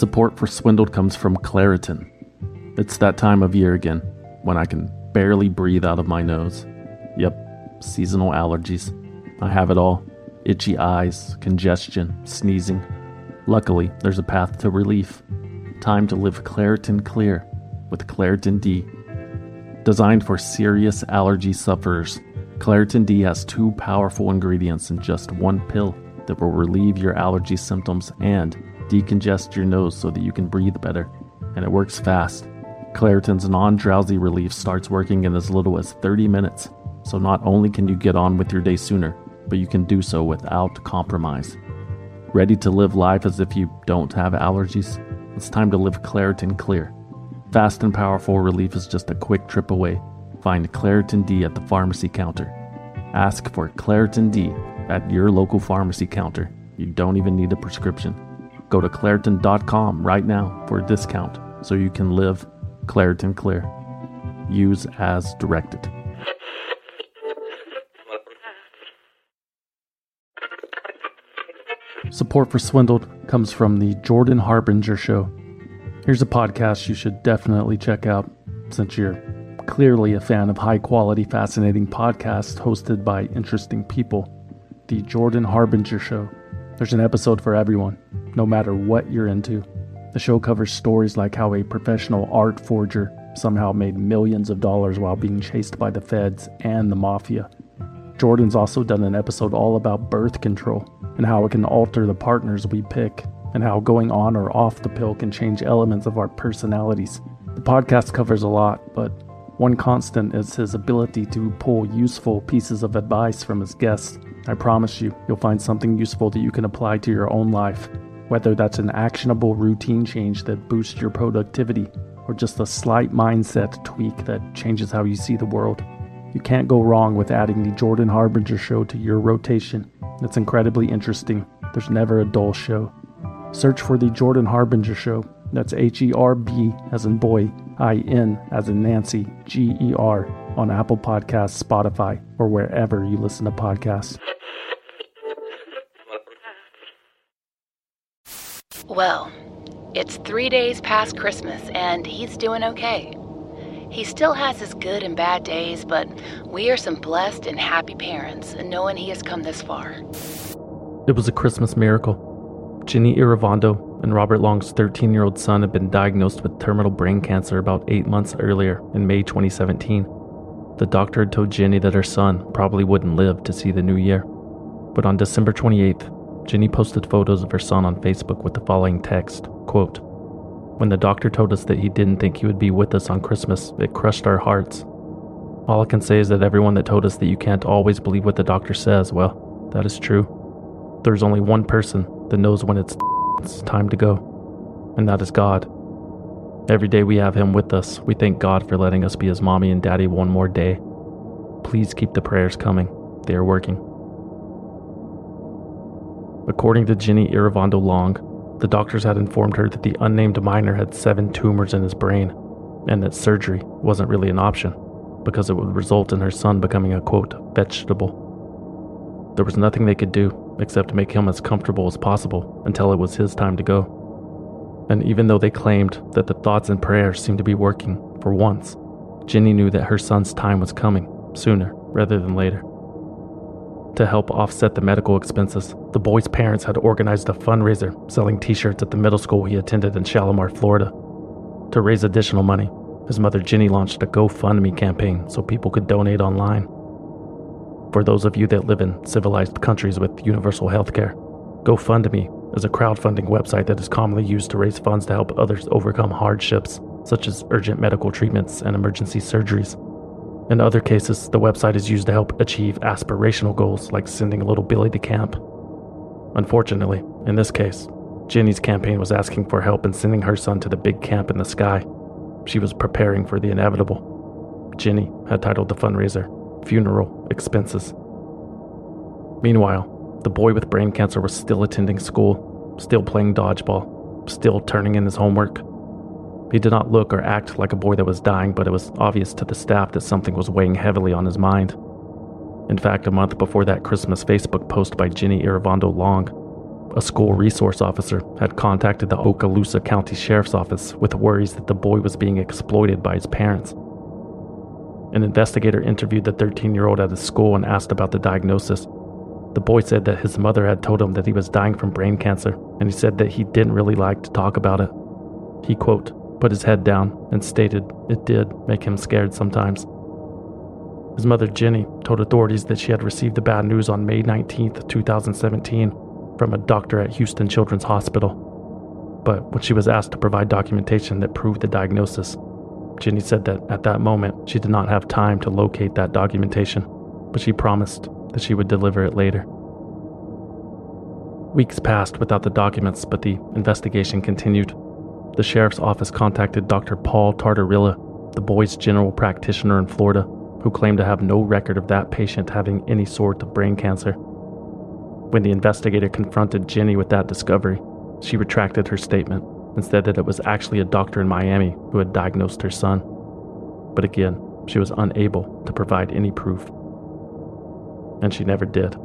Support for Swindled comes from Claritin. It's that time of year again when I can barely breathe out of my nose. Yep, seasonal allergies. I have it all itchy eyes, congestion, sneezing. Luckily, there's a path to relief. Time to live Claritin Clear with Claritin D. Designed for serious allergy sufferers, Claritin D has two powerful ingredients in just one pill that will relieve your allergy symptoms and decongest your nose so that you can breathe better. And it works fast. Claritin's non drowsy relief starts working in as little as 30 minutes, so not only can you get on with your day sooner, but you can do so without compromise. Ready to live life as if you don't have allergies? It's time to live Claritin Clear. Fast and powerful relief is just a quick trip away. Find Claritin D at the pharmacy counter. Ask for Claritin D at your local pharmacy counter. You don't even need a prescription. Go to Claritin.com right now for a discount so you can live Claritin Clear. Use as directed. Support for Swindled comes from the Jordan Harbinger Show. Here's a podcast you should definitely check out since you're clearly a fan of high quality, fascinating podcasts hosted by interesting people. The Jordan Harbinger Show. There's an episode for everyone, no matter what you're into. The show covers stories like how a professional art forger somehow made millions of dollars while being chased by the feds and the mafia. Jordan's also done an episode all about birth control and how it can alter the partners we pick, and how going on or off the pill can change elements of our personalities. The podcast covers a lot, but one constant is his ability to pull useful pieces of advice from his guests. I promise you, you'll find something useful that you can apply to your own life, whether that's an actionable routine change that boosts your productivity or just a slight mindset tweak that changes how you see the world. You can't go wrong with adding the Jordan Harbinger show to your rotation. It's incredibly interesting. There's never a dull show. Search for the Jordan Harbinger Show. That's H E R B as in boy, I N as in Nancy, G E R on Apple Podcasts, Spotify, or wherever you listen to podcasts. Well, it's three days past Christmas, and he's doing okay. He still has his good and bad days, but we are some blessed and happy parents, knowing he has come this far. It was a Christmas miracle. Ginny Iravondo and Robert Long's 13 year old son had been diagnosed with terminal brain cancer about eight months earlier in May 2017. The doctor had told Ginny that her son probably wouldn't live to see the new year. But on December 28th, Ginny posted photos of her son on Facebook with the following text quote, When the doctor told us that he didn't think he would be with us on Christmas, it crushed our hearts. All I can say is that everyone that told us that you can't always believe what the doctor says, well, that is true. There's only one person that knows when it's time to go, and that is God. Every day we have Him with us, we thank God for letting us be His mommy and daddy one more day. Please keep the prayers coming, they are working. According to Ginny Iravondo Long, the doctors had informed her that the unnamed minor had seven tumors in his brain, and that surgery wasn't really an option because it would result in her son becoming a quote, vegetable. There was nothing they could do except make him as comfortable as possible until it was his time to go. And even though they claimed that the thoughts and prayers seemed to be working for once, Ginny knew that her son's time was coming sooner rather than later. To help offset the medical expenses, the boy's parents had organized a fundraiser selling t shirts at the middle school he attended in Shalimar, Florida. To raise additional money, his mother Ginny launched a GoFundMe campaign so people could donate online. For those of you that live in civilized countries with universal healthcare, GoFundMe is a crowdfunding website that is commonly used to raise funds to help others overcome hardships, such as urgent medical treatments and emergency surgeries. In other cases, the website is used to help achieve aspirational goals like sending a little Billy to camp. Unfortunately, in this case, Ginny's campaign was asking for help in sending her son to the big camp in the sky. She was preparing for the inevitable. Ginny had titled the fundraiser funeral expenses. Meanwhile, the boy with brain cancer was still attending school, still playing dodgeball, still turning in his homework. He did not look or act like a boy that was dying, but it was obvious to the staff that something was weighing heavily on his mind. In fact, a month before that Christmas Facebook post by Ginny Iravondo Long, a school resource officer had contacted the Okaloosa County Sheriff's Office with worries that the boy was being exploited by his parents. An investigator interviewed the 13 year old at his school and asked about the diagnosis. The boy said that his mother had told him that he was dying from brain cancer, and he said that he didn't really like to talk about it. He, quote, put his head down and stated it did make him scared sometimes. His mother, Jenny, told authorities that she had received the bad news on May 19, 2017, from a doctor at Houston Children's Hospital. But when she was asked to provide documentation that proved the diagnosis, Jenny said that at that moment she did not have time to locate that documentation, but she promised that she would deliver it later. Weeks passed without the documents, but the investigation continued. The sheriff's office contacted Dr. Paul Tartarilla, the boy's general practitioner in Florida, who claimed to have no record of that patient having any sort of brain cancer. When the investigator confronted Jenny with that discovery, she retracted her statement and said that it was actually a doctor in Miami who had diagnosed her son. But again, she was unable to provide any proof. And she never did,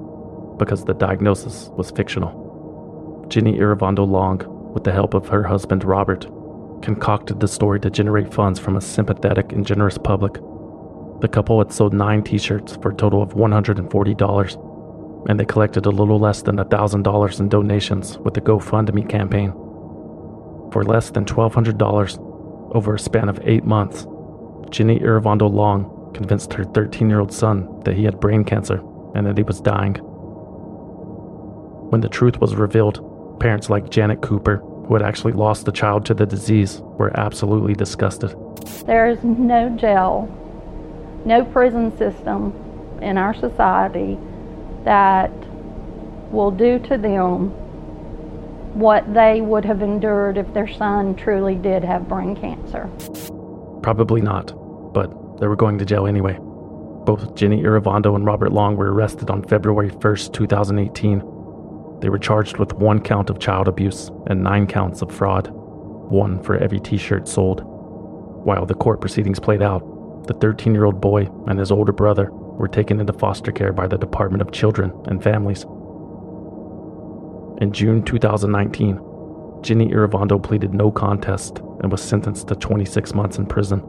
because the diagnosis was fictional. Jenny Iravondo Long, with the help of her husband Robert, concocted the story to generate funds from a sympathetic and generous public. The couple had sold nine t shirts for a total of $140, and they collected a little less than $1,000 in donations with the GoFundMe campaign. For less than $1,200 over a span of eight months, Jenny Iravondo Long convinced her 13 year old son that he had brain cancer and that he was dying. When the truth was revealed, parents like Janet Cooper, who had actually lost the child to the disease, were absolutely disgusted. There is no jail, no prison system in our society that will do to them what they would have endured if their son truly did have brain cancer. Probably not, but they were going to jail anyway. Both Jenny Iravondo and Robert Long were arrested on February 1st, 2018. They were charged with one count of child abuse and nine counts of fraud, one for every t shirt sold. While the court proceedings played out, the 13 year old boy and his older brother were taken into foster care by the Department of Children and Families. In June 2019, Ginny Iravondo pleaded no contest and was sentenced to 26 months in prison.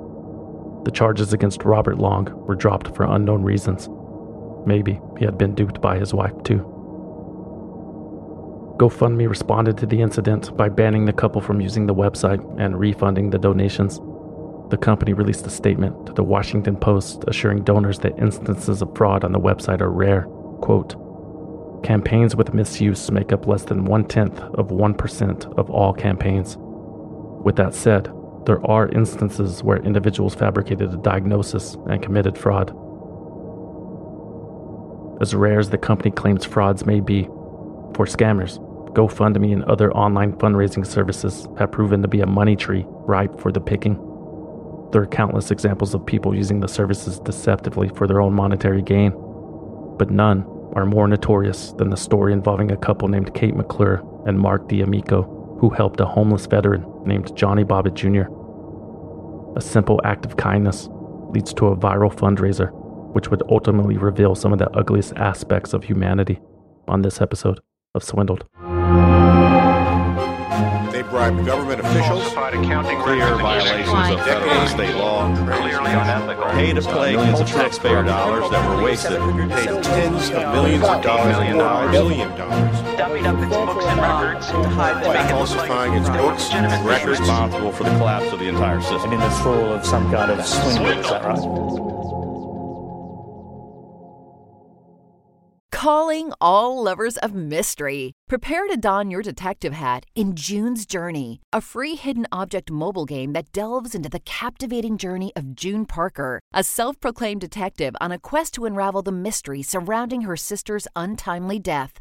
The charges against Robert Long were dropped for unknown reasons. Maybe he had been duped by his wife, too. GoFundMe responded to the incident by banning the couple from using the website and refunding the donations. The company released a statement to the Washington Post assuring donors that instances of fraud on the website are rare. Quote, Campaigns with misuse make up less than one tenth of 1% of all campaigns. With that said, there are instances where individuals fabricated a diagnosis and committed fraud. As rare as the company claims frauds may be, for scammers, GoFundMe and other online fundraising services have proven to be a money tree ripe for the picking. There are countless examples of people using the services deceptively for their own monetary gain, but none are more notorious than the story involving a couple named Kate McClure and Mark D'Amico who helped a homeless veteran named Johnny Bobbitt Jr. A simple act of kindness leads to a viral fundraiser, which would ultimately reveal some of the ugliest aspects of humanity on this episode of Swindled. They bribed government officials, clear violations of federal and state law, clearly unethical. pay to play millions of taxpayer dollars that were wasted, paid tens of millions of dollars, Million dollars. billion dollars, Dummied up its books and records to hide the by make it look falsifying its they were books, legitimate records, responsible for the collapse of the entire system. And in this role of some kind of swindler, is that right? Calling all lovers of mystery. Prepare to don your detective hat in June's Journey, a free hidden object mobile game that delves into the captivating journey of June Parker, a self proclaimed detective on a quest to unravel the mystery surrounding her sister's untimely death.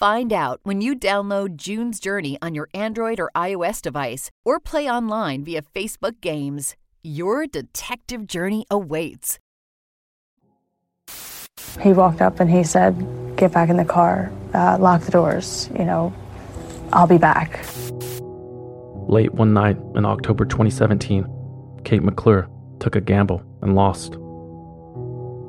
Find out when you download June's Journey on your Android or iOS device or play online via Facebook Games. Your detective journey awaits. He walked up and he said, Get back in the car, uh, lock the doors, you know, I'll be back. Late one night in October 2017, Kate McClure took a gamble and lost.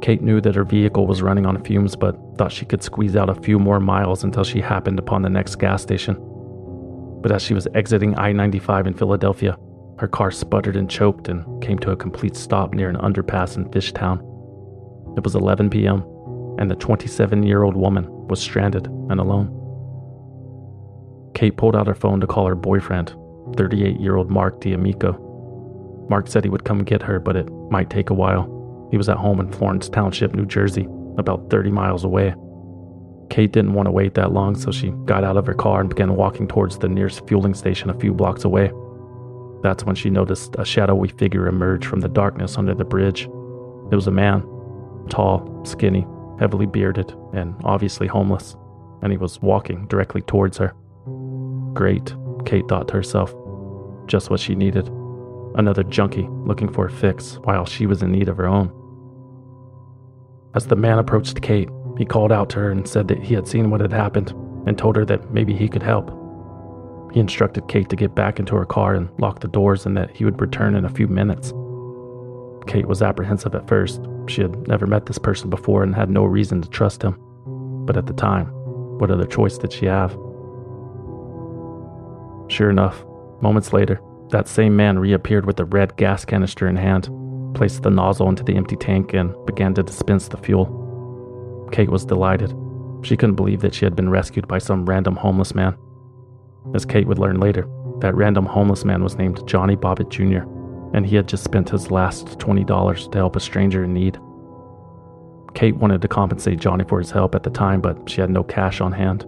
Kate knew that her vehicle was running on fumes, but thought she could squeeze out a few more miles until she happened upon the next gas station. But as she was exiting I 95 in Philadelphia, her car sputtered and choked and came to a complete stop near an underpass in Fishtown. It was 11 p.m., and the 27 year old woman was stranded and alone. Kate pulled out her phone to call her boyfriend, 38 year old Mark D'Amico. Mark said he would come get her, but it might take a while. He was at home in Florence Township, New Jersey, about 30 miles away. Kate didn't want to wait that long, so she got out of her car and began walking towards the nearest fueling station a few blocks away. That's when she noticed a shadowy figure emerge from the darkness under the bridge. It was a man, tall, skinny, heavily bearded, and obviously homeless, and he was walking directly towards her. Great, Kate thought to herself. Just what she needed. Another junkie looking for a fix while she was in need of her own. As the man approached Kate, he called out to her and said that he had seen what had happened and told her that maybe he could help. He instructed Kate to get back into her car and lock the doors and that he would return in a few minutes. Kate was apprehensive at first. She had never met this person before and had no reason to trust him. But at the time, what other choice did she have? Sure enough, moments later, that same man reappeared with a red gas canister in hand placed the nozzle into the empty tank, and began to dispense the fuel. Kate was delighted. She couldn't believe that she had been rescued by some random homeless man. As Kate would learn later, that random homeless man was named Johnny Bobbitt Jr., and he had just spent his last $20 to help a stranger in need. Kate wanted to compensate Johnny for his help at the time, but she had no cash on hand.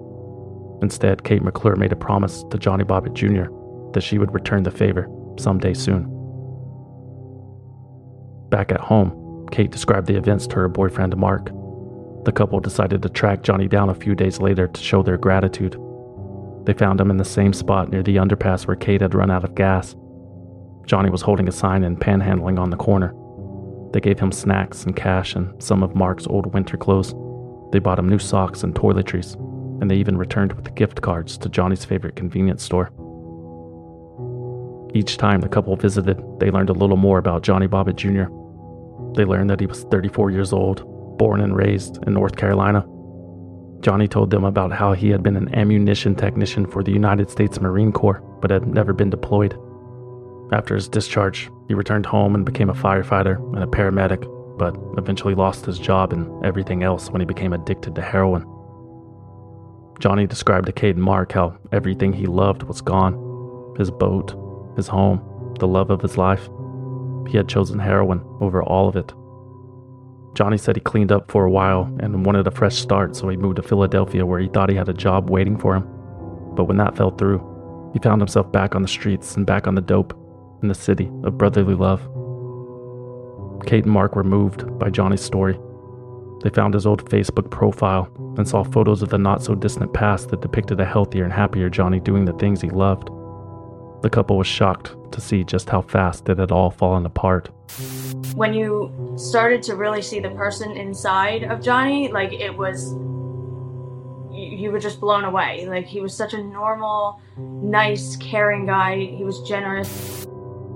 Instead, Kate McClure made a promise to Johnny Bobbitt Jr. that she would return the favor someday soon. Back at home, Kate described the events to her boyfriend Mark. The couple decided to track Johnny down a few days later to show their gratitude. They found him in the same spot near the underpass where Kate had run out of gas. Johnny was holding a sign and panhandling on the corner. They gave him snacks and cash and some of Mark's old winter clothes. They bought him new socks and toiletries, and they even returned with gift cards to Johnny's favorite convenience store. Each time the couple visited, they learned a little more about Johnny Bobbitt Jr. They learned that he was 34 years old, born and raised in North Carolina. Johnny told them about how he had been an ammunition technician for the United States Marine Corps, but had never been deployed. After his discharge, he returned home and became a firefighter and a paramedic, but eventually lost his job and everything else when he became addicted to heroin. Johnny described to Kate and Mark how everything he loved was gone his boat, his home, the love of his life. He had chosen heroin over all of it. Johnny said he cleaned up for a while and wanted a fresh start, so he moved to Philadelphia where he thought he had a job waiting for him. But when that fell through, he found himself back on the streets and back on the dope in the city of brotherly love. Kate and Mark were moved by Johnny's story. They found his old Facebook profile and saw photos of the not so distant past that depicted a healthier and happier Johnny doing the things he loved. The couple was shocked to see just how fast it had all fallen apart. When you started to really see the person inside of Johnny, like it was, you, were just blown away. Like he was such a normal, nice, caring guy. He was generous.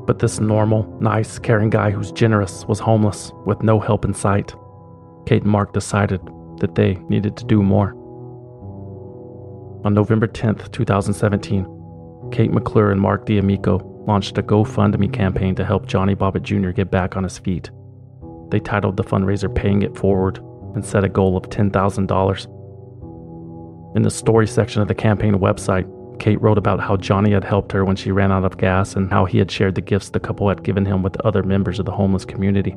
But this normal, nice, caring guy who's generous was homeless with no help in sight. Kate and Mark decided that they needed to do more. On November 10th, 2017, Kate McClure and Mark D'Amico launched a GoFundMe campaign to help Johnny Bobbitt Jr. get back on his feet. They titled the fundraiser Paying It Forward and set a goal of $10,000. In the story section of the campaign website, Kate wrote about how Johnny had helped her when she ran out of gas and how he had shared the gifts the couple had given him with other members of the homeless community.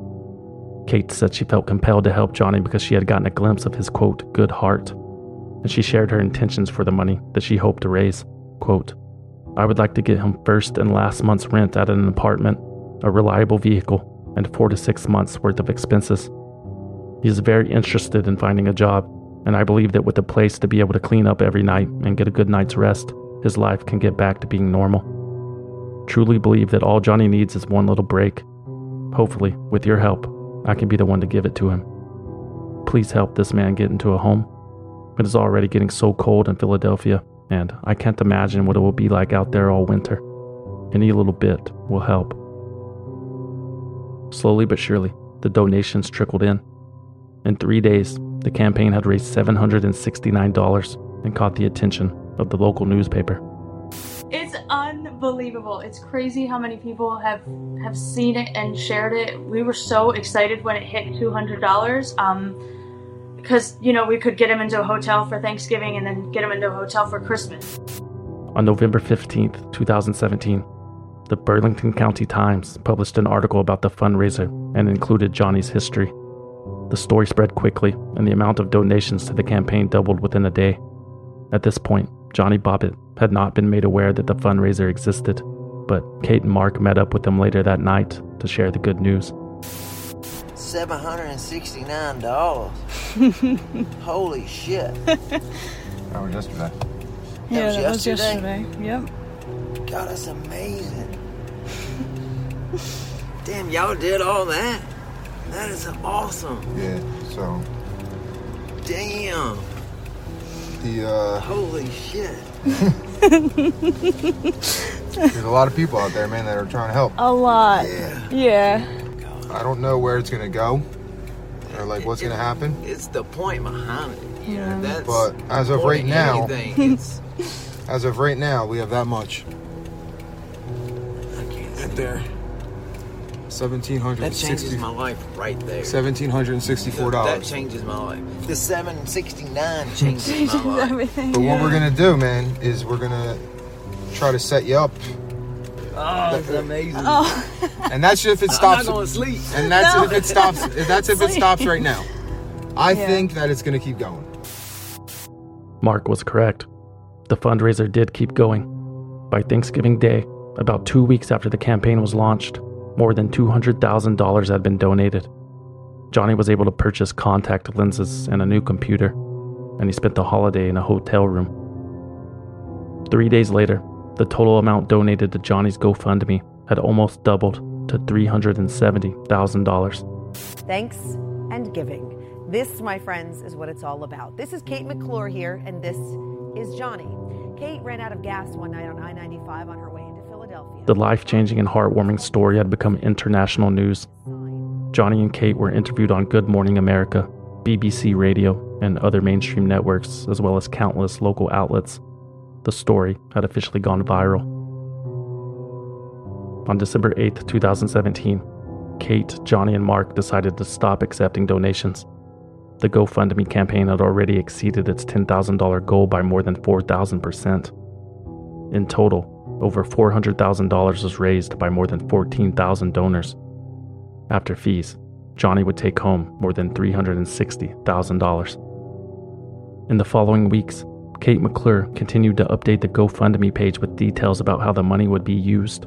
Kate said she felt compelled to help Johnny because she had gotten a glimpse of his quote, good heart, and she shared her intentions for the money that she hoped to raise. Quote, I would like to get him first and last month's rent at an apartment, a reliable vehicle, and four to six months worth of expenses. He is very interested in finding a job, And I believe that with a place to be able to clean up every night and get a good night's rest, his life can get back to being normal. Truly believe that all Johnny needs is one little break. Hopefully, with your help, I can be the one to give it to him. Please help this man get into a home. It is already getting so cold in Philadelphia, and I can't imagine what it will be like out there all winter. Any little bit will help. Slowly but surely, the donations trickled in. In three days, the campaign had raised $769 and caught the attention of the local newspaper. It's unbelievable. It's crazy how many people have have seen it and shared it. We were so excited when it hit two hundred dollars. Um, because you know we could get him into a hotel for Thanksgiving and then get him into a hotel for Christmas. On November 15th, 2017, the Burlington County Times published an article about the fundraiser and included Johnny's history. The story spread quickly, and the amount of donations to the campaign doubled within a day. At this point, Johnny Bobbitt had not been made aware that the fundraiser existed, but Kate and Mark met up with him later that night to share the good news. $769. Holy shit. That was yesterday. Yeah, was that was yesterday? yesterday. Yep. God, that's amazing. Damn, y'all did all that? That is awesome. Yeah, so Damn. the uh Holy shit. there's a lot of people out there, man, that are trying to help. A lot. Yeah. Yeah. I don't know where it's gonna go or like what's gonna happen. It's the point behind it. You know, that's But as of right now, anything, as of right now, we have that much. Right there. Seventeen hundred that changes my life right there. seventeen hundred and sixty-four dollars. That changes my life. The 769 changes my life. everything. But what we're gonna do, man, is we're gonna try to set you up, Oh, it's amazing. Oh. and that's if it stops. I'm stops. not gonna sleep. And that's No. if it stops. That's if it stops right now. I Yeah. think that it's gonna keep going. Mark was correct. The fundraiser did keep going. By Thanksgiving Day, about two weeks after the campaign was launched, more than $200,000 had been donated. Johnny was able to purchase contact lenses and a new computer, and he spent the holiday in a hotel room. Three days later, the total amount donated to Johnny's GoFundMe had almost doubled to $370,000. Thanks and giving. This, my friends, is what it's all about. This is Kate McClure here, and this is Johnny. Kate ran out of gas one night on I 95 on her way into Philadelphia. The life changing and heartwarming story had become international news. Johnny and Kate were interviewed on Good Morning America, BBC Radio, and other mainstream networks, as well as countless local outlets. The story had officially gone viral. On December 8, 2017, Kate, Johnny, and Mark decided to stop accepting donations. The GoFundMe campaign had already exceeded its $10,000 goal by more than 4,000%. In total, over $400,000 was raised by more than 14,000 donors. After fees, Johnny would take home more than $360,000. In the following weeks, Kate McClure continued to update the GoFundMe page with details about how the money would be used.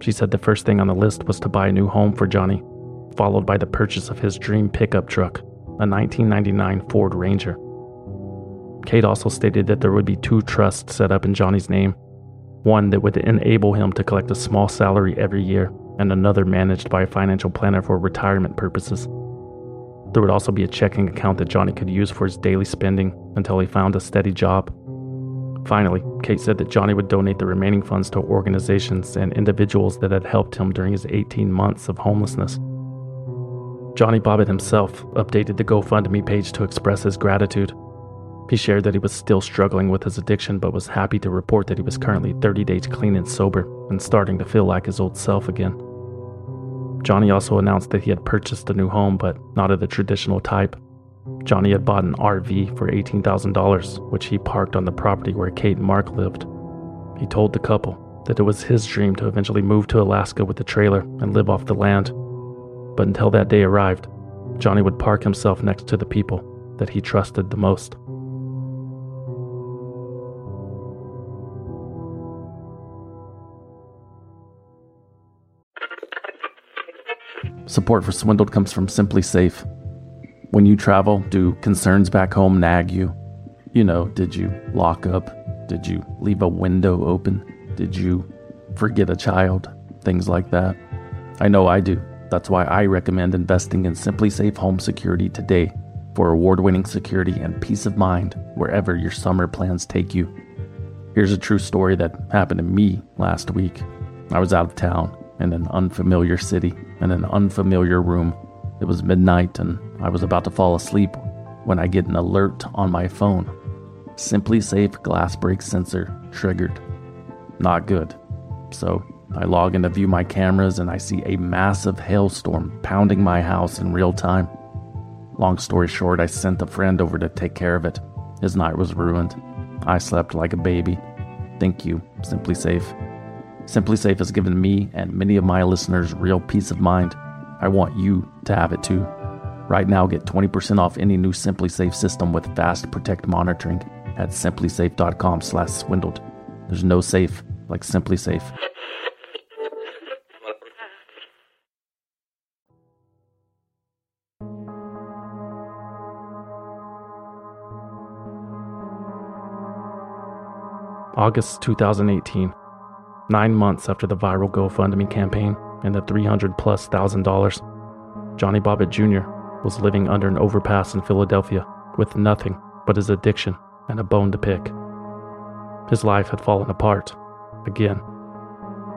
She said the first thing on the list was to buy a new home for Johnny, followed by the purchase of his dream pickup truck, a 1999 Ford Ranger. Kate also stated that there would be two trusts set up in Johnny's name one that would enable him to collect a small salary every year, and another managed by a financial planner for retirement purposes. There would also be a checking account that Johnny could use for his daily spending until he found a steady job. Finally, Kate said that Johnny would donate the remaining funds to organizations and individuals that had helped him during his 18 months of homelessness. Johnny Bobbitt himself updated the GoFundMe page to express his gratitude. He shared that he was still struggling with his addiction, but was happy to report that he was currently 30 days clean and sober and starting to feel like his old self again. Johnny also announced that he had purchased a new home, but not of the traditional type. Johnny had bought an RV for $18,000, which he parked on the property where Kate and Mark lived. He told the couple that it was his dream to eventually move to Alaska with the trailer and live off the land. But until that day arrived, Johnny would park himself next to the people that he trusted the most. Support for Swindled comes from SimpliSafe. When you travel, do concerns back home nag you? You know, did you lock up? Did you leave a window open? Did you forget a child? Things like that. I know I do. That's why I recommend investing in SimpliSafe Home Security today for award winning security and peace of mind wherever your summer plans take you. Here's a true story that happened to me last week. I was out of town in an unfamiliar city in an unfamiliar room. It was midnight and I was about to fall asleep when I get an alert on my phone. SimpliSafe glass break sensor triggered. Not good. So I log in to view my cameras and I see a massive hailstorm pounding my house in real time. Long story short, I sent a friend over to take care of it. His night was ruined. I slept like a baby. Thank you, SimpliSafe. SimpliSafe has given me and many of my listeners real peace of mind. I want you to have it too. Right now, get 20% off any new SimpliSafe system with Fast Protect monitoring at simplisafe.com slash swindled. There's no safe like SimpliSafe. August 2018, nine months after the viral GoFundMe campaign and the 300 plus thousand dollars, Johnny Bobbitt Jr. was living under an overpass in Philadelphia with nothing but his addiction and a bone to pick. His life had fallen apart, again,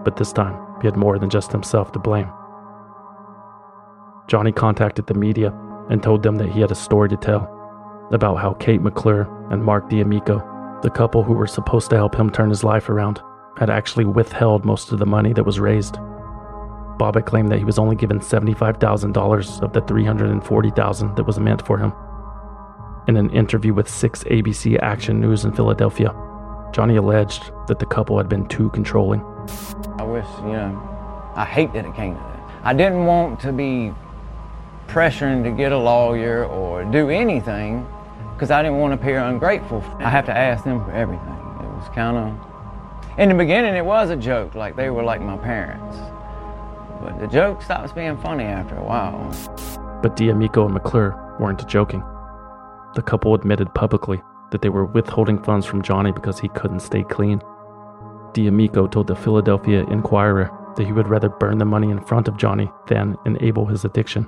but this time he had more than just himself to blame. Johnny contacted the media and told them that he had a story to tell about how Kate McClure and Mark D'Amico, the couple who were supposed to help him turn his life around, had actually withheld most of the money that was raised. Bobbitt claimed that he was only given $75,000 of the 340,000 that was meant for him. In an interview with 6 ABC Action News in Philadelphia, Johnny alleged that the couple had been too controlling. I wish, you know, I hate that it came to that. I didn't want to be pressuring to get a lawyer or do anything because I didn't want to appear ungrateful. I have to ask them for everything. It was kind of, in the beginning, it was a joke, like they were like my parents. But the joke stops being funny after a while. But D'Amico and McClure weren't joking. The couple admitted publicly that they were withholding funds from Johnny because he couldn't stay clean. D'Amico told the Philadelphia Inquirer that he would rather burn the money in front of Johnny than enable his addiction.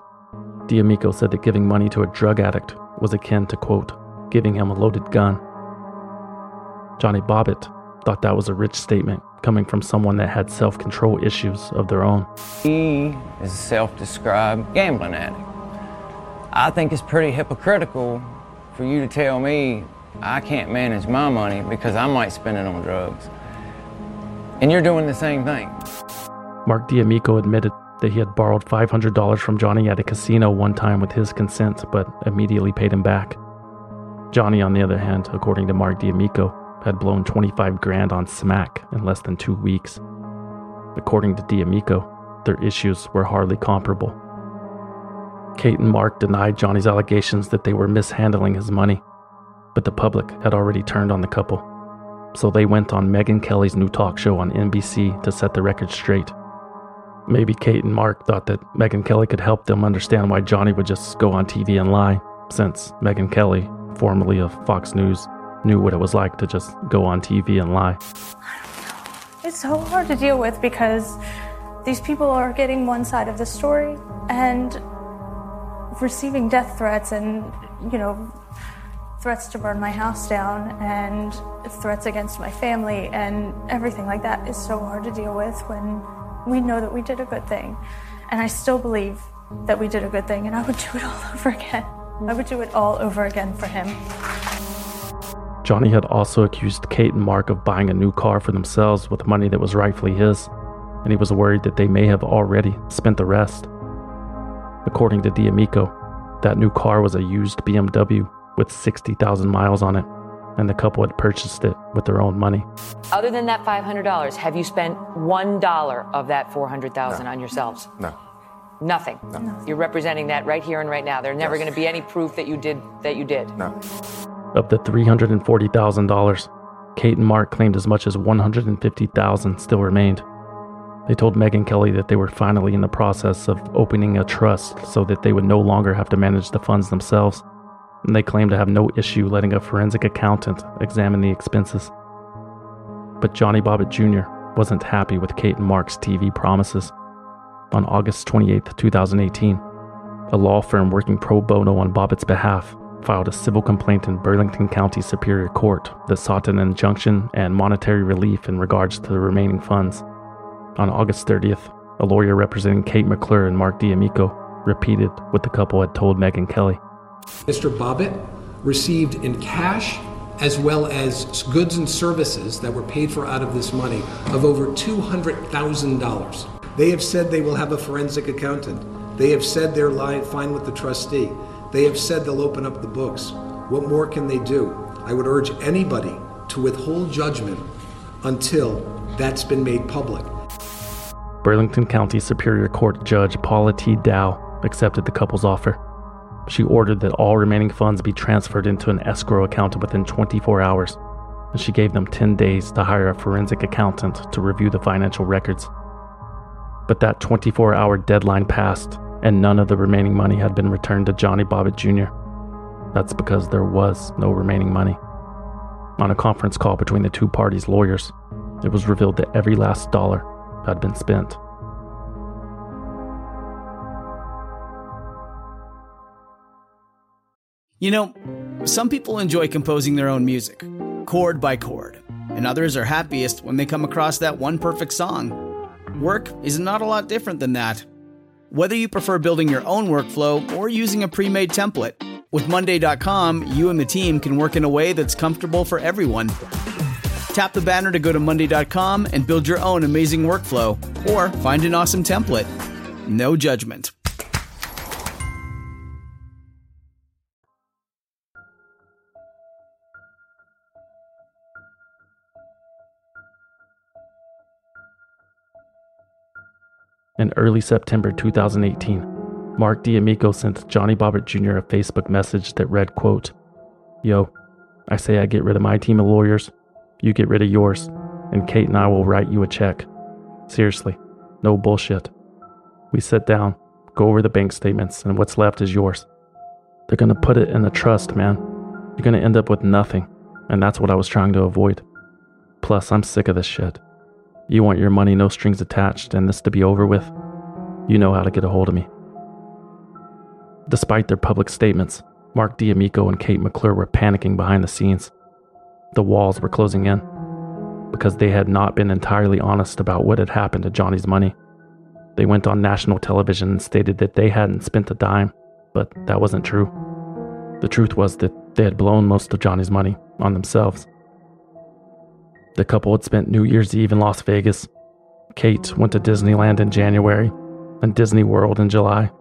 D'Amico said that giving money to a drug addict was akin to, quote, giving him a loaded gun. Johnny Bobbitt thought that was a rich statement coming from someone that had self control issues of their own. He is a self described gambling addict. I think it's pretty hypocritical for you to tell me I can't manage my money because I might spend it on drugs. And you're doing the same thing. Mark D'Amico admitted that he had borrowed $500 from Johnny at a casino one time with his consent, but immediately paid him back. Johnny, on the other hand, according to Mark D'Amico, had blown 25 grand on smack in less than two weeks. According to D'Amico, their issues were hardly comparable. Kate and Mark denied Johnny's allegations that they were mishandling his money, but the public had already turned on the couple. So they went on Megyn Kelly's new talk show on NBC to set the record straight. Maybe Kate and Mark thought that Megyn Kelly could help them understand why Johnny would just go on TV and lie, since Megyn Kelly, formerly of Fox News, knew what it was like to just go on TV and lie. It's so hard to deal with because these people are getting one side of the story and receiving death threats and, you know, threats to burn my house down and threats against my family and everything like that is so hard to deal with when we know that we did a good thing. And I still believe that we did a good thing and I would do it all over again. I would do it all over again for him. Johnny had also accused Kate and Mark of buying a new car for themselves with money that was rightfully his, and he was worried that they may have already spent the rest. According to D'Amico, that new car was a used BMW with 60,000 miles on it, and the couple had purchased it with their own money. Other than that $500, have you spent $1 of that 400,000 no. on yourselves? No. Nothing. No. You're representing that right here and right now. There's never yes. going to be any proof that you did that you did. No. Of the $340,000, Kate and Mark claimed as much as 150,000 still remained. They told Megyn Kelly that they were finally in the process of opening a trust so that they would no longer have to manage the funds themselves, and they claimed to have no issue letting a forensic accountant examine the expenses. But Johnny Bobbitt Jr. wasn't happy with Kate and Mark's TV promises. On August 28, 2018, a law firm working pro bono on Bobbitt's behalf filed a civil complaint in Burlington County Superior Court that sought an injunction and monetary relief in regards to the remaining funds. On August 30th, a lawyer representing Kate McClure and Mark D'Amico repeated what the couple had told Megyn Kelly. Mr. Bobbitt received in cash as well as goods and services that were paid for out of this money of over $200,000. They have said they will have a forensic accountant. They have said they're lying fine with the trustee. They have said they'll open up the books. What more can they do? I would urge anybody to withhold judgment until that's been made public. Burlington County Superior Court Judge Paula T. Dow accepted the couple's offer. She ordered that all remaining funds be transferred into an escrow account within 24 hours, and she gave them 10 days to hire a forensic accountant to review the financial records. But that 24 hour deadline passed, and none of the remaining money had been returned to Johnny Bobbitt Jr. That's because there was no remaining money. On a conference call between the two parties' lawyers, it was revealed that every last dollar had been spent. You know, some people enjoy composing their own music, chord by chord, and others are happiest when they come across that one perfect song. Work is not a lot different than that. Whether you prefer building your own workflow or using a pre made template, with Monday.com, you and the team can work in a way that's comfortable for everyone. Tap the banner to go to Monday.com and build your own amazing workflow or find an awesome template. No judgment. In early September 2018, Mark D'Amico sent Johnny Bobbitt Jr. a Facebook message that read, quote, Yo, I say I get rid of my team of lawyers, you get rid of yours, and Kate and I will write you a check. Seriously, no bullshit. We sit down, go over the bank statements, and what's left is yours. They're gonna put it in a trust, man. You're gonna end up with nothing, and that's what I was trying to avoid. Plus, I'm sick of this shit. You want your money, no strings attached, and this to be over with? You know how to get a hold of me. Despite their public statements, Mark D'Amico and Kate McClure were panicking behind the scenes. The walls were closing in because they had not been entirely honest about what had happened to Johnny's money. They went on national television and stated that they hadn't spent a dime, but that wasn't true. The truth was that they had blown most of Johnny's money on themselves. The couple had spent New Year's Eve in Las Vegas. Kate went to Disneyland in January and Disney World in July.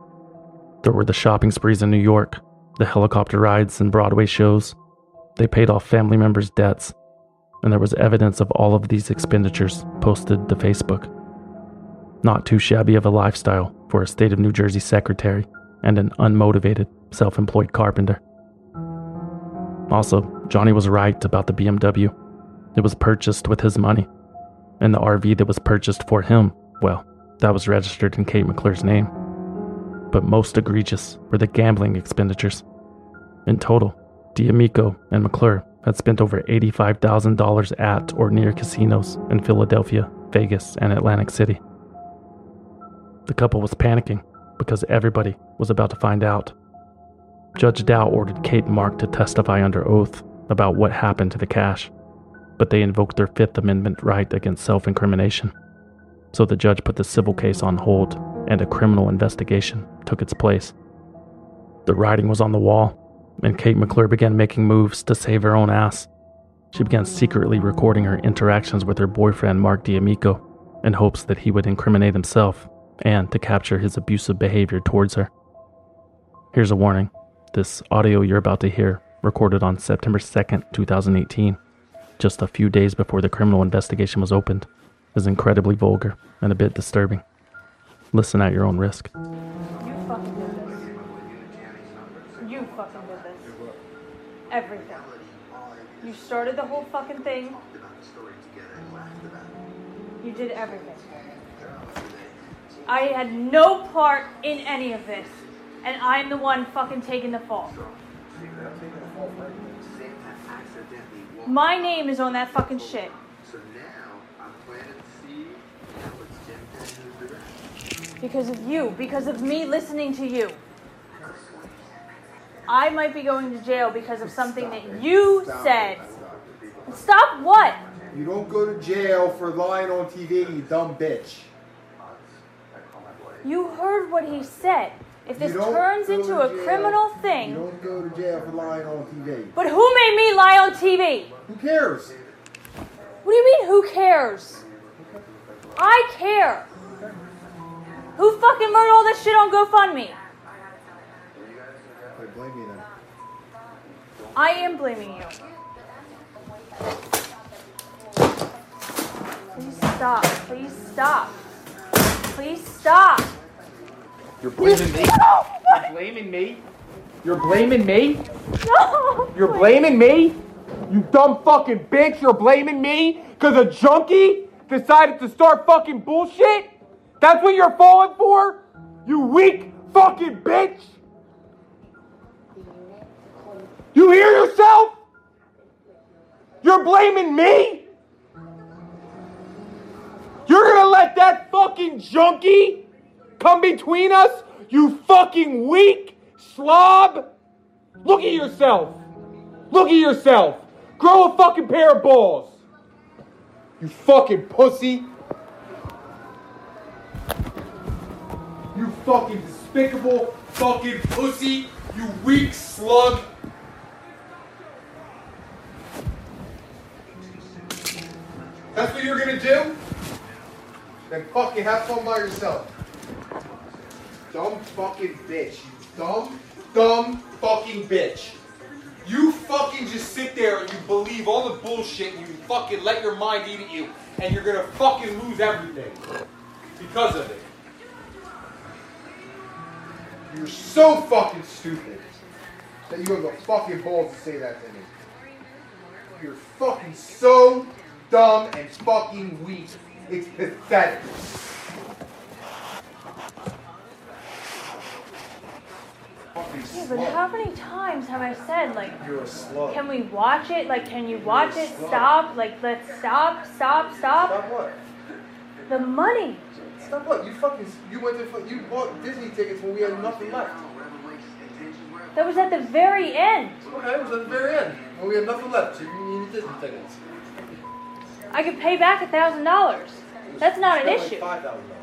There were the shopping sprees in New York, the helicopter rides and Broadway shows. They paid off family members' debts, and there was evidence of all of these expenditures posted to Facebook. Not too shabby of a lifestyle for a state of New Jersey secretary and an unmotivated, self employed carpenter. Also, Johnny was right about the BMW. It was purchased with his money. And the RV that was purchased for him, well, that was registered in Kate McClure's name. But most egregious were the gambling expenditures. In total, D'Amico and McClure had spent over $85,000 at or near casinos in Philadelphia, Vegas, and Atlantic City. The couple was panicking because everybody was about to find out. Judge Dow ordered Kate and Mark to testify under oath about what happened to the cash but they invoked their Fifth Amendment right against self incrimination. So the judge put the civil case on hold, and a criminal investigation took its place. The writing was on the wall, and Kate McClure began making moves to save her own ass. She began secretly recording her interactions with her boyfriend, Mark D'Amico, in hopes that he would incriminate himself and to capture his abusive behavior towards her. Here's a warning this audio you're about to hear, recorded on September 2nd, 2018, just a few days before the criminal investigation was opened, is incredibly vulgar and a bit disturbing. Listen at your own risk. You fucking did this. You fucking did this. Everything. You started the whole fucking thing. You did everything. I had no part in any of this. And I'm the one fucking taking the fall. My name is on that fucking shit. so now i'm planning to see Because of you, because of me listening to you. I might be going to jail because of something that you said. Stop what? You don't go to jail for lying on TV, you dumb bitch. You heard what he said. If this turns into a jail. criminal You thing, don't go to jail for lying on TV. but who made me lie on TV? Who cares? What do you mean, who cares? I care. Who fucking wrote all this shit on GoFundMe? I blame you then. I am blaming you. Please stop. Please stop. Please stop. You're blaming me? You're blaming me? You're blaming me? No. You're blaming me? You dumb fucking bitch, you're blaming me? Cause a junkie decided to start fucking bullshit? That's what you're falling for? You weak fucking bitch? You hear yourself? You're blaming me? You're gonna let that fucking junkie come between us? You fucking weak slob? Look at yourself. Look at yourself. Grow a fucking pair of balls. You fucking pussy. You fucking despicable fucking pussy. You weak slug. That's what you're gonna do? Then fucking have fun by yourself. Dumb fucking bitch. You dumb, dumb fucking bitch. You fucking just sit there and you believe all the bullshit and you fucking let your mind eat at you and you're gonna fucking lose everything because of it. You're so fucking stupid that you have the fucking balls to say that to me. You're fucking so dumb and fucking weak. It's pathetic. Yeah, but how many times have I said, like, You're a slug. can we watch it? Like, can you watch it? Stop. Like, let's stop, stop, stop. Stop what? The money. Stop what? You fucking you went to you bought Disney tickets when we had nothing left. That was at the very end. Okay, it was at the very end when we had nothing left. So you needed Disney tickets. I could pay back a thousand dollars. That's not an issue. Like Five thousand dollars.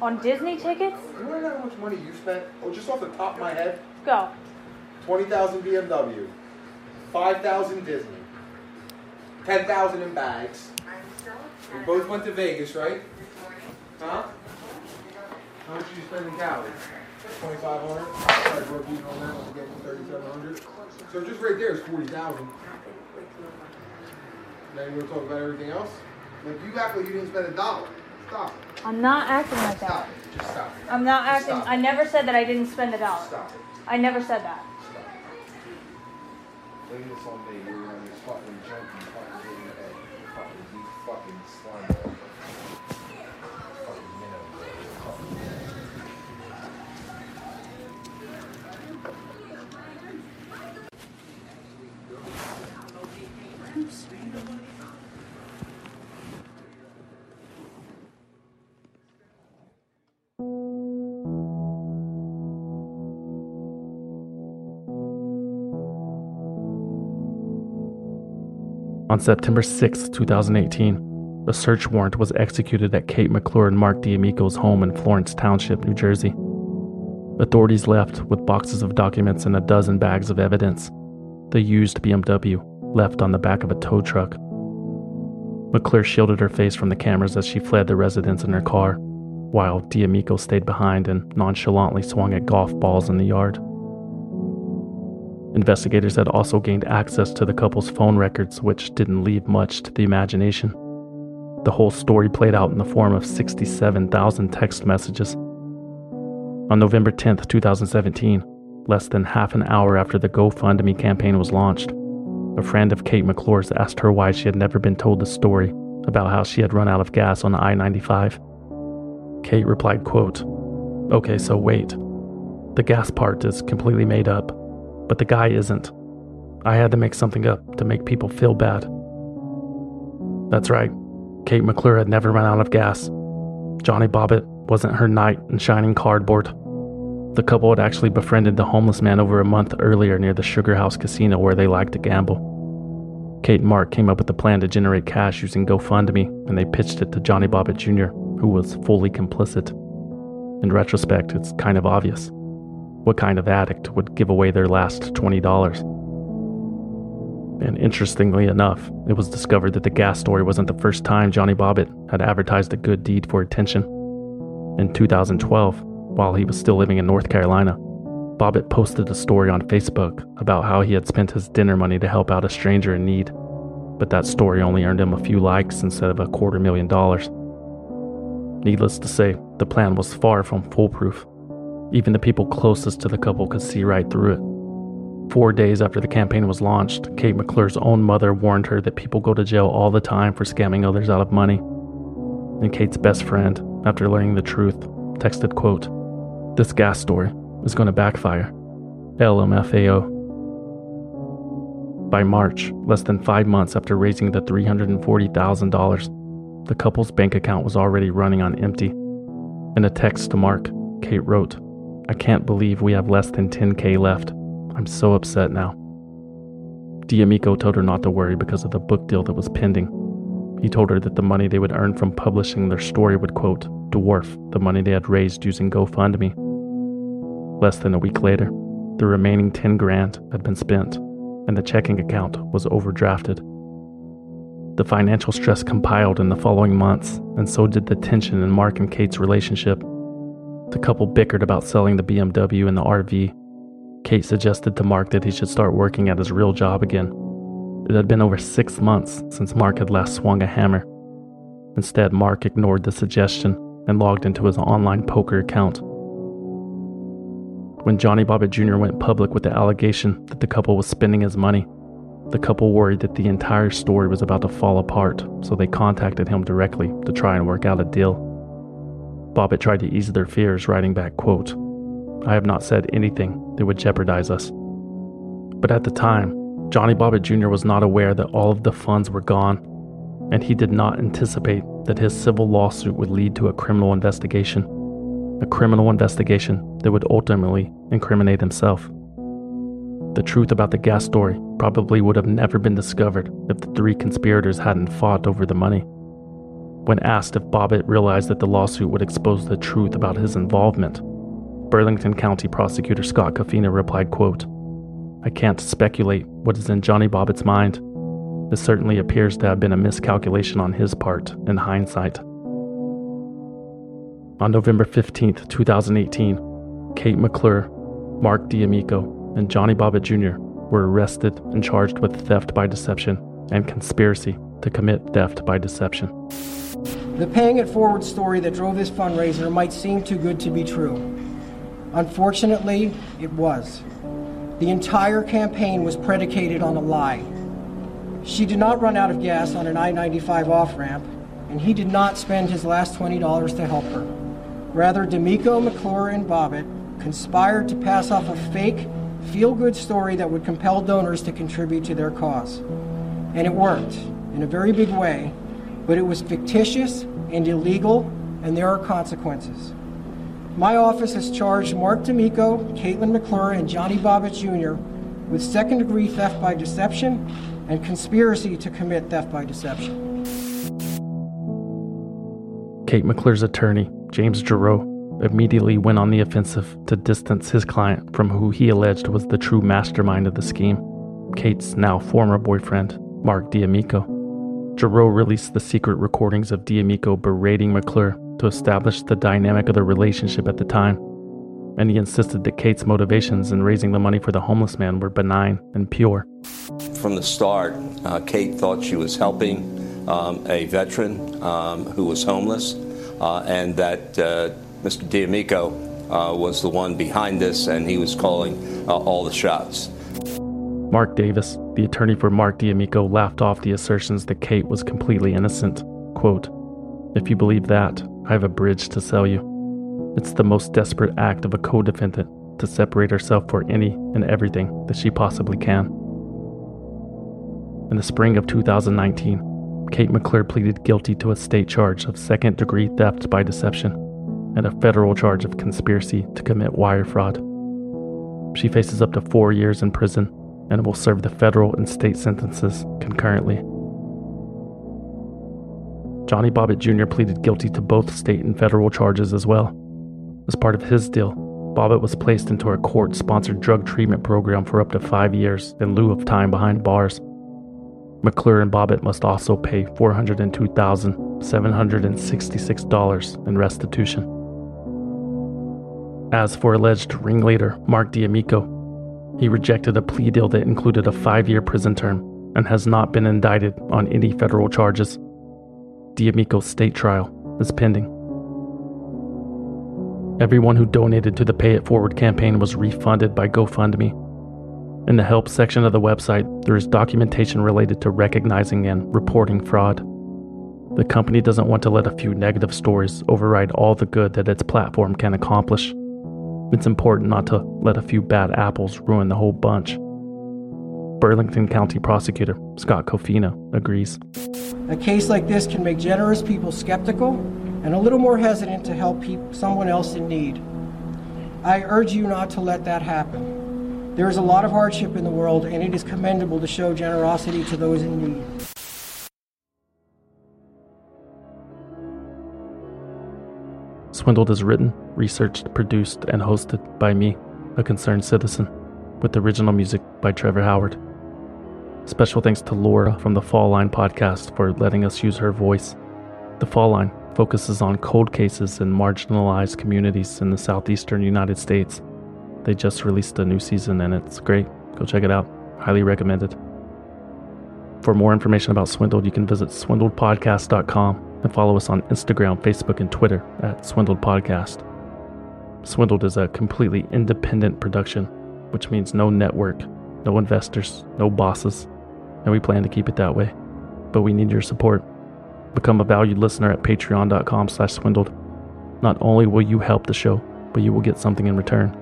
On Disney tickets? You want to know how much money you spent? Oh, just off the top of my head, Go. twenty thousand BMW, five thousand Disney, ten thousand in bags. We both went to Vegas, right? Huh? How much did you spend in Cali? Twenty-five hundred. I broke even on that. I'll get thirty-seven hundred. So just right there is forty thousand. Now you want to talk about everything else? Like you act like you didn't spend a dollar. Stop. I'm not acting like that. Stop. Just stop. I'm not acting. stop. I never said that I didn't spend a dollar. Stop it. I never said that. Blame this on me. You're on this fucking junkie fucking getting your head. Fucking you fucking slime On September 6, 2018, a search warrant was executed at Kate McClure and Mark D'Amico's home in Florence Township, New Jersey. Authorities left with boxes of documents and a dozen bags of evidence. The used BMW left on the back of a tow truck. McClure shielded her face from the cameras as she fled the residence in her car, while D'Amico stayed behind and nonchalantly swung at golf balls in the yard. Investigators had also gained access to the couple's phone records, which didn't leave much to the imagination. The whole story played out in the form of 67,000 text messages. On November 10, 2017, less than half an hour after the GoFundMe campaign was launched, a friend of Kate McClure's asked her why she had never been told the story about how she had run out of gas on I 95. Kate replied, quote, Okay, so wait. The gas part is completely made up, but the guy isn't. I had to make something up to make people feel bad. That's right. Kate McClure had never run out of gas. Johnny Bobbitt wasn't her knight in shining cardboard. The couple had actually befriended the homeless man over a month earlier near the Sugar House Casino where they liked to gamble. Kate and Mark came up with a plan to generate cash using GoFundMe, and they pitched it to Johnny Bobbitt Jr., who was fully complicit. In retrospect, it's kind of obvious. What kind of addict would give away their last $20? And interestingly enough, it was discovered that the gas story wasn't the first time Johnny Bobbitt had advertised a good deed for attention. In 2012, while he was still living in North Carolina, Bobbitt posted a story on Facebook about how he had spent his dinner money to help out a stranger in need, but that story only earned him a few likes instead of a quarter million dollars. Needless to say, the plan was far from foolproof. Even the people closest to the couple could see right through it. Four days after the campaign was launched, Kate McClure's own mother warned her that people go to jail all the time for scamming others out of money. And Kate's best friend, after learning the truth, texted, quote, This gas story is going to backfire. LMFAO. By March, less than five months after raising the $340,000, the couple's bank account was already running on empty. In a text to Mark, Kate wrote, I can't believe we have less than 10K left. I'm so upset now. D'Amico told her not to worry because of the book deal that was pending. He told her that the money they would earn from publishing their story would, quote, dwarf the money they had raised using GoFundMe. Less than a week later, the remaining 10 grand had been spent, and the checking account was overdrafted. The financial stress compiled in the following months, and so did the tension in Mark and Kate's relationship. The couple bickered about selling the BMW and the RV. Kate suggested to Mark that he should start working at his real job again. It had been over six months since Mark had last swung a hammer. Instead, Mark ignored the suggestion and logged into his online poker account. When Johnny Bobbitt Jr. went public with the allegation that the couple was spending his money, the couple worried that the entire story was about to fall apart, so they contacted him directly to try and work out a deal. Bobbitt tried to ease their fears, writing back, quote, I have not said anything that would jeopardize us. But at the time, Johnny Bobbitt Jr. was not aware that all of the funds were gone, and he did not anticipate that his civil lawsuit would lead to a criminal investigation. A criminal investigation that would ultimately incriminate himself. The truth about the gas story probably would have never been discovered if the three conspirators hadn't fought over the money. When asked if Bobbitt realized that the lawsuit would expose the truth about his involvement, Burlington County prosecutor Scott Coffina replied, quote, I can't speculate what is in Johnny Bobbitt's mind. This certainly appears to have been a miscalculation on his part in hindsight. On November 15, 2018, Kate McClure, Mark D'Amico, and Johnny Bobbitt Jr. were arrested and charged with theft by deception and conspiracy to commit theft by deception. The paying it forward story that drove this fundraiser might seem too good to be true. Unfortunately, it was. The entire campaign was predicated on a lie. She did not run out of gas on an I 95 off ramp, and he did not spend his last $20 to help her. Rather, D'Amico, McClure, and Bobbitt conspired to pass off a fake, feel good story that would compel donors to contribute to their cause. And it worked in a very big way, but it was fictitious and illegal, and there are consequences. My office has charged Mark D'Amico, Caitlin McClure, and Johnny Bobbitt Jr. with second degree theft by deception and conspiracy to commit theft by deception. Kate McClure's attorney, James Gerrow, immediately went on the offensive to distance his client from who he alleged was the true mastermind of the scheme, Kate's now former boyfriend, Mark D'Amico. Gerrow released the secret recordings of D'Amico berating McClure to establish the dynamic of the relationship at the time, and he insisted that Kate's motivations in raising the money for the homeless man were benign and pure. From the start, uh, Kate thought she was helping um, a veteran um, who was homeless, uh, and that uh, Mr. D'Amico uh, was the one behind this, and he was calling uh, all the shots. Mark Davis, the attorney for Mark D'Amico, laughed off the assertions that Kate was completely innocent. Quote, If you believe that, I have a bridge to sell you. It's the most desperate act of a co defendant to separate herself for any and everything that she possibly can. In the spring of 2019, Kate McClure pleaded guilty to a state charge of second degree theft by deception and a federal charge of conspiracy to commit wire fraud. She faces up to four years in prison and will serve the federal and state sentences concurrently. Johnny Bobbitt Jr. pleaded guilty to both state and federal charges as well. As part of his deal, Bobbitt was placed into a court sponsored drug treatment program for up to five years in lieu of time behind bars. McClure and Bobbitt must also pay $402,766 in restitution. As for alleged ringleader Mark D'Amico, he rejected a plea deal that included a five year prison term and has not been indicted on any federal charges. D'Amico's state trial is pending. Everyone who donated to the Pay It Forward campaign was refunded by GoFundMe. In the help section of the website, there is documentation related to recognizing and reporting fraud. The company doesn't want to let a few negative stories override all the good that its platform can accomplish. It's important not to let a few bad apples ruin the whole bunch. Burlington County Prosecutor Scott Coffina agrees. A case like this can make generous people skeptical and a little more hesitant to help peop- someone else in need. I urge you not to let that happen. There is a lot of hardship in the world, and it is commendable to show generosity to those in need. Swindled is written, researched, produced, and hosted by me, a concerned citizen, with original music by Trevor Howard. Special thanks to Laura from the Fall Line podcast for letting us use her voice. The Fall Line focuses on cold cases in marginalized communities in the southeastern United States. They just released a new season and it's great. Go check it out. Highly recommended. For more information about Swindled, you can visit swindledpodcast.com and follow us on Instagram, Facebook, and Twitter at Swindled Podcast. Swindled is a completely independent production, which means no network, no investors, no bosses, and we plan to keep it that way. But we need your support. Become a valued listener at patreon.com slash swindled. Not only will you help the show, but you will get something in return.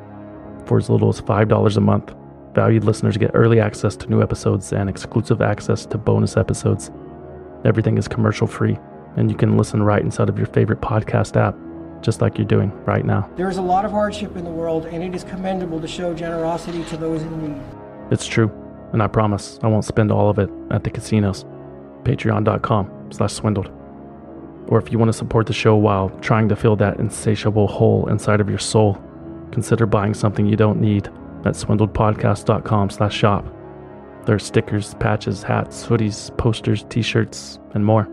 For as little as $5 a month, valued listeners get early access to new episodes and exclusive access to bonus episodes. Everything is commercial free, and you can listen right inside of your favorite podcast app, just like you're doing right now. There is a lot of hardship in the world, and it is commendable to show generosity to those in need. It's true, and I promise I won't spend all of it at the casinos. Patreon.com slash swindled. Or if you want to support the show while trying to fill that insatiable hole inside of your soul, consider buying something you don't need at swindledpodcast.com slash shop. There are stickers, patches, hats, hoodies, posters, t-shirts, and more.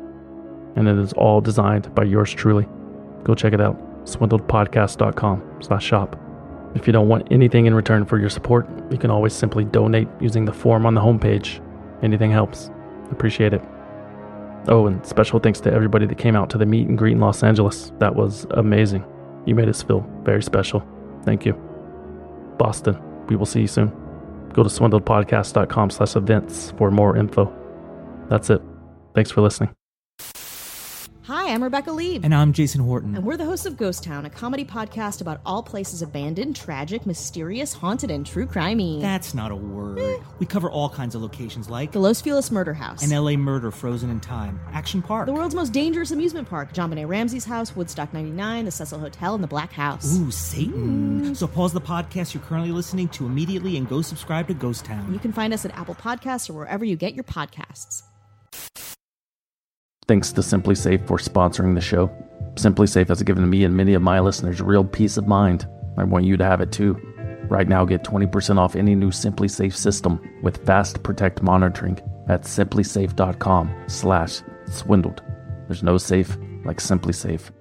And it is all designed by yours truly. Go check it out, swindledpodcast.com slash shop. If you don't want anything in return for your support, you can always simply donate using the form on the homepage. Anything helps. Appreciate it. Oh, and special thanks to everybody that came out to the meet and greet in Los Angeles. That was amazing. You made us feel very special. Thank you. Boston, we will see you soon. Go to swindledpodcast.com slash events for more info. That's it. Thanks for listening. Hi, I'm Rebecca Lee. And I'm Jason Horton. And we're the hosts of Ghost Town, a comedy podcast about all places abandoned, tragic, mysterious, haunted, and true crimey. That's not a word. We cover all kinds of locations like the Los Feliz Murder House, an LA murder frozen in time, Action Park, the world's most dangerous amusement park, JonBenét Ramsey's house, Woodstock 99, the Cecil Hotel, and the Black House. Ooh, Satan. Mm. So pause the podcast you're currently listening to immediately and go subscribe to Ghost Town. You can find us at Apple Podcasts or wherever you get your podcasts. Thanks to SimpliSafe for sponsoring the show. SimpliSafe has given me and many of my listeners real peace of mind. I want you to have it too. Right now, get 20% off any new SimpliSafe system with Fast Protect monitoring at simplisafe.com/swindled. There's no safe like SimpliSafe.